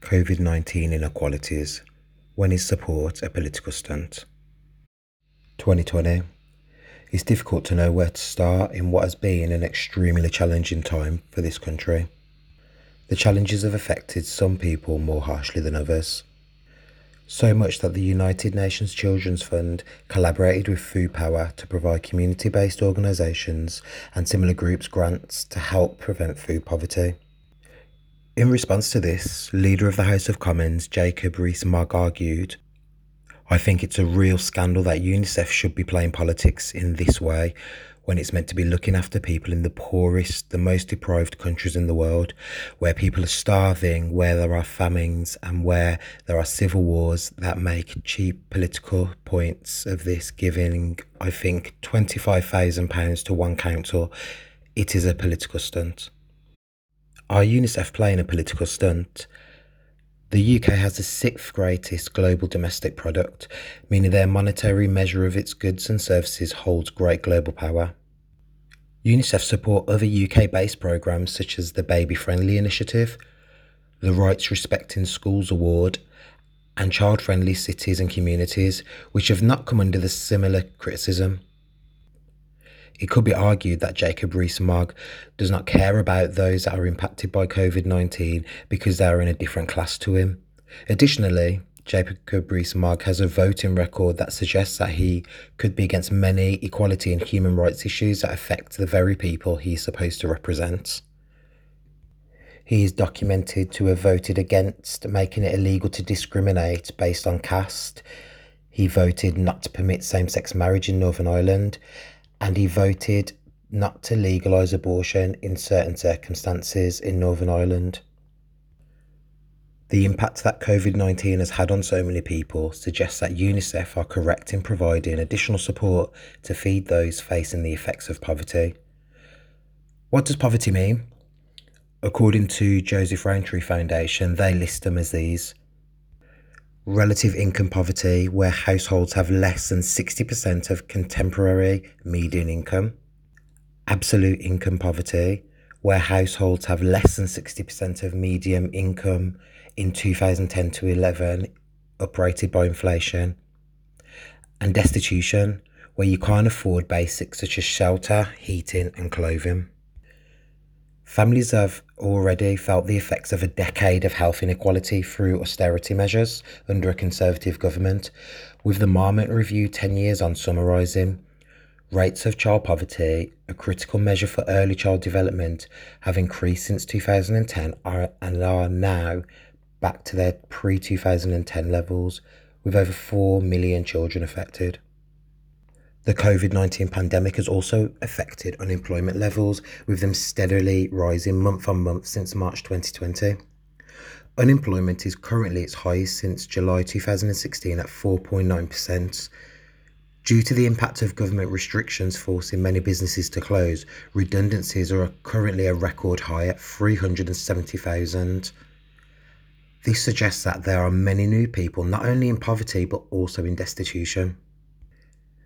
COVID 19 inequalities when is support a political stunt? 2020. It's difficult to know where to start in what has been an extremely challenging time for this country. The challenges have affected some people more harshly than others. So much that the United Nations Children's Fund collaborated with Food Power to provide community based organisations and similar groups grants to help prevent food poverty. In response to this, Leader of the House of Commons Jacob Rees Mogg argued I think it's a real scandal that UNICEF should be playing politics in this way when it's meant to be looking after people in the poorest, the most deprived countries in the world, where people are starving, where there are famines, and where there are civil wars that make cheap political points of this giving, I think, £25,000 to one council. It is a political stunt. Are UNICEF playing a political stunt? The UK has the sixth greatest global domestic product, meaning their monetary measure of its goods and services holds great global power. UNICEF support other UK based programmes such as the Baby Friendly Initiative, the Rights Respecting Schools Award, and Child Friendly Cities and Communities, which have not come under the similar criticism. It could be argued that Jacob Rees Mogg does not care about those that are impacted by COVID 19 because they are in a different class to him. Additionally, Jacob Rees Mogg has a voting record that suggests that he could be against many equality and human rights issues that affect the very people he is supposed to represent. He is documented to have voted against making it illegal to discriminate based on caste. He voted not to permit same sex marriage in Northern Ireland and he voted not to legalise abortion in certain circumstances in Northern Ireland. The impact that COVID 19 has had on so many people suggests that UNICEF are correct in providing additional support to feed those facing the effects of poverty. What does poverty mean? According to Joseph Rowntree Foundation, they list them as these relative income poverty, where households have less than 60% of contemporary median income, absolute income poverty, where households have less than 60% of median income in 2010 to 11, uprated by inflation, and destitution, where you can't afford basics such as shelter, heating, and clothing. Families have already felt the effects of a decade of health inequality through austerity measures under a Conservative government, with the Marmot Review 10 years on summarising. Rates of child poverty, a critical measure for early child development, have increased since 2010 are, and are now back to their pre 2010 levels, with over 4 million children affected. The COVID 19 pandemic has also affected unemployment levels, with them steadily rising month on month since March 2020. Unemployment is currently its highest since July 2016 at 4.9%. Due to the impact of government restrictions forcing many businesses to close, redundancies are currently a record high at 370,000. This suggests that there are many new people not only in poverty but also in destitution.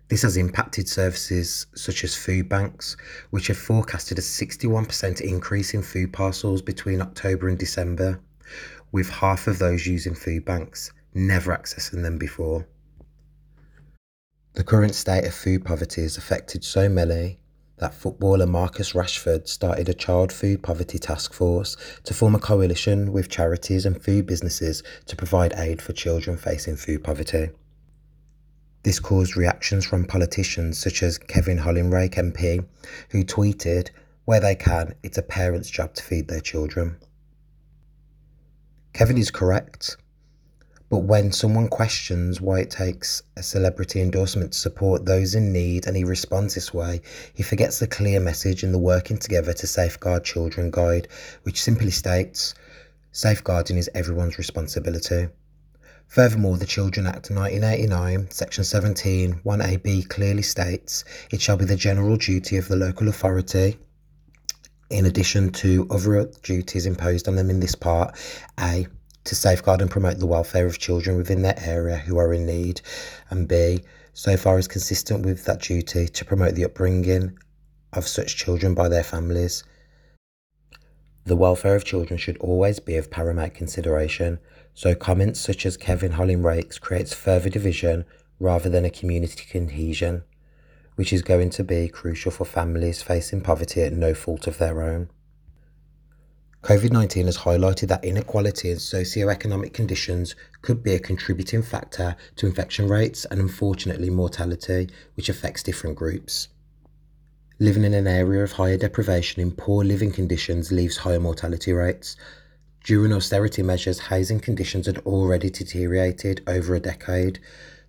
This has impacted services such as food banks, which have forecasted a 61% increase in food parcels between October and December, with half of those using food banks never accessing them before. The current state of food poverty has affected so many that footballer Marcus Rashford started a child food poverty task force to form a coalition with charities and food businesses to provide aid for children facing food poverty. This caused reactions from politicians such as Kevin Hollinrake MP, who tweeted, Where they can, it's a parent's job to feed their children. Kevin is correct, but when someone questions why it takes a celebrity endorsement to support those in need and he responds this way, he forgets the clear message in the Working Together to Safeguard Children guide, which simply states safeguarding is everyone's responsibility. Furthermore, the Children Act 1989, Section 17, 1AB clearly states it shall be the general duty of the local authority, in addition to other duties imposed on them in this part, A, to safeguard and promote the welfare of children within their area who are in need, and B, so far as consistent with that duty, to promote the upbringing of such children by their families. The welfare of children should always be of paramount consideration, so comments such as Kevin Hollinrake's creates further division rather than a community cohesion, which is going to be crucial for families facing poverty at no fault of their own. COVID 19 has highlighted that inequality in socio-economic conditions could be a contributing factor to infection rates and unfortunately mortality, which affects different groups. Living in an area of higher deprivation in poor living conditions leaves higher mortality rates. During austerity measures, housing conditions had already deteriorated over a decade,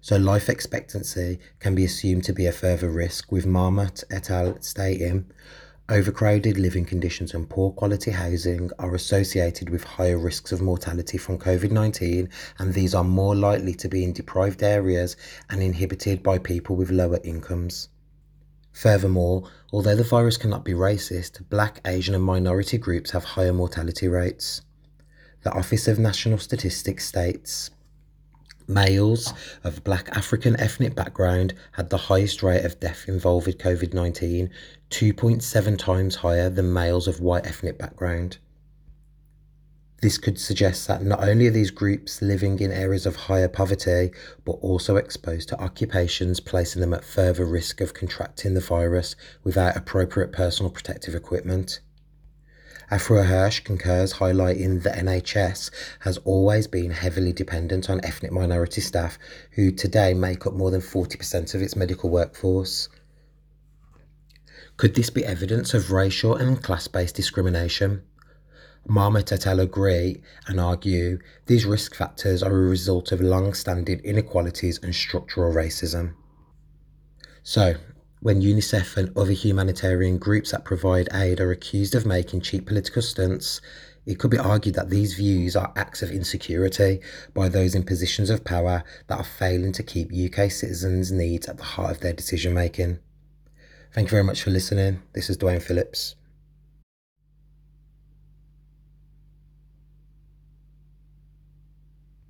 so life expectancy can be assumed to be a further risk, with Marmot et al. stating overcrowded living conditions and poor quality housing are associated with higher risks of mortality from COVID 19, and these are more likely to be in deprived areas and inhibited by people with lower incomes. Furthermore, although the virus cannot be racist, black, Asian, and minority groups have higher mortality rates. The Office of National Statistics states males of black African ethnic background had the highest rate of death involved with COVID 19, 2.7 times higher than males of white ethnic background. This could suggest that not only are these groups living in areas of higher poverty, but also exposed to occupations placing them at further risk of contracting the virus without appropriate personal protective equipment. Afua Hirsch concurs, highlighting the NHS has always been heavily dependent on ethnic minority staff, who today make up more than 40% of its medical workforce. Could this be evidence of racial and class based discrimination? Et al. agree and argue these risk factors are a result of long standing inequalities and structural racism. So, when UNICEF and other humanitarian groups that provide aid are accused of making cheap political stunts, it could be argued that these views are acts of insecurity by those in positions of power that are failing to keep UK citizens' needs at the heart of their decision making. Thank you very much for listening. This is Duane Phillips.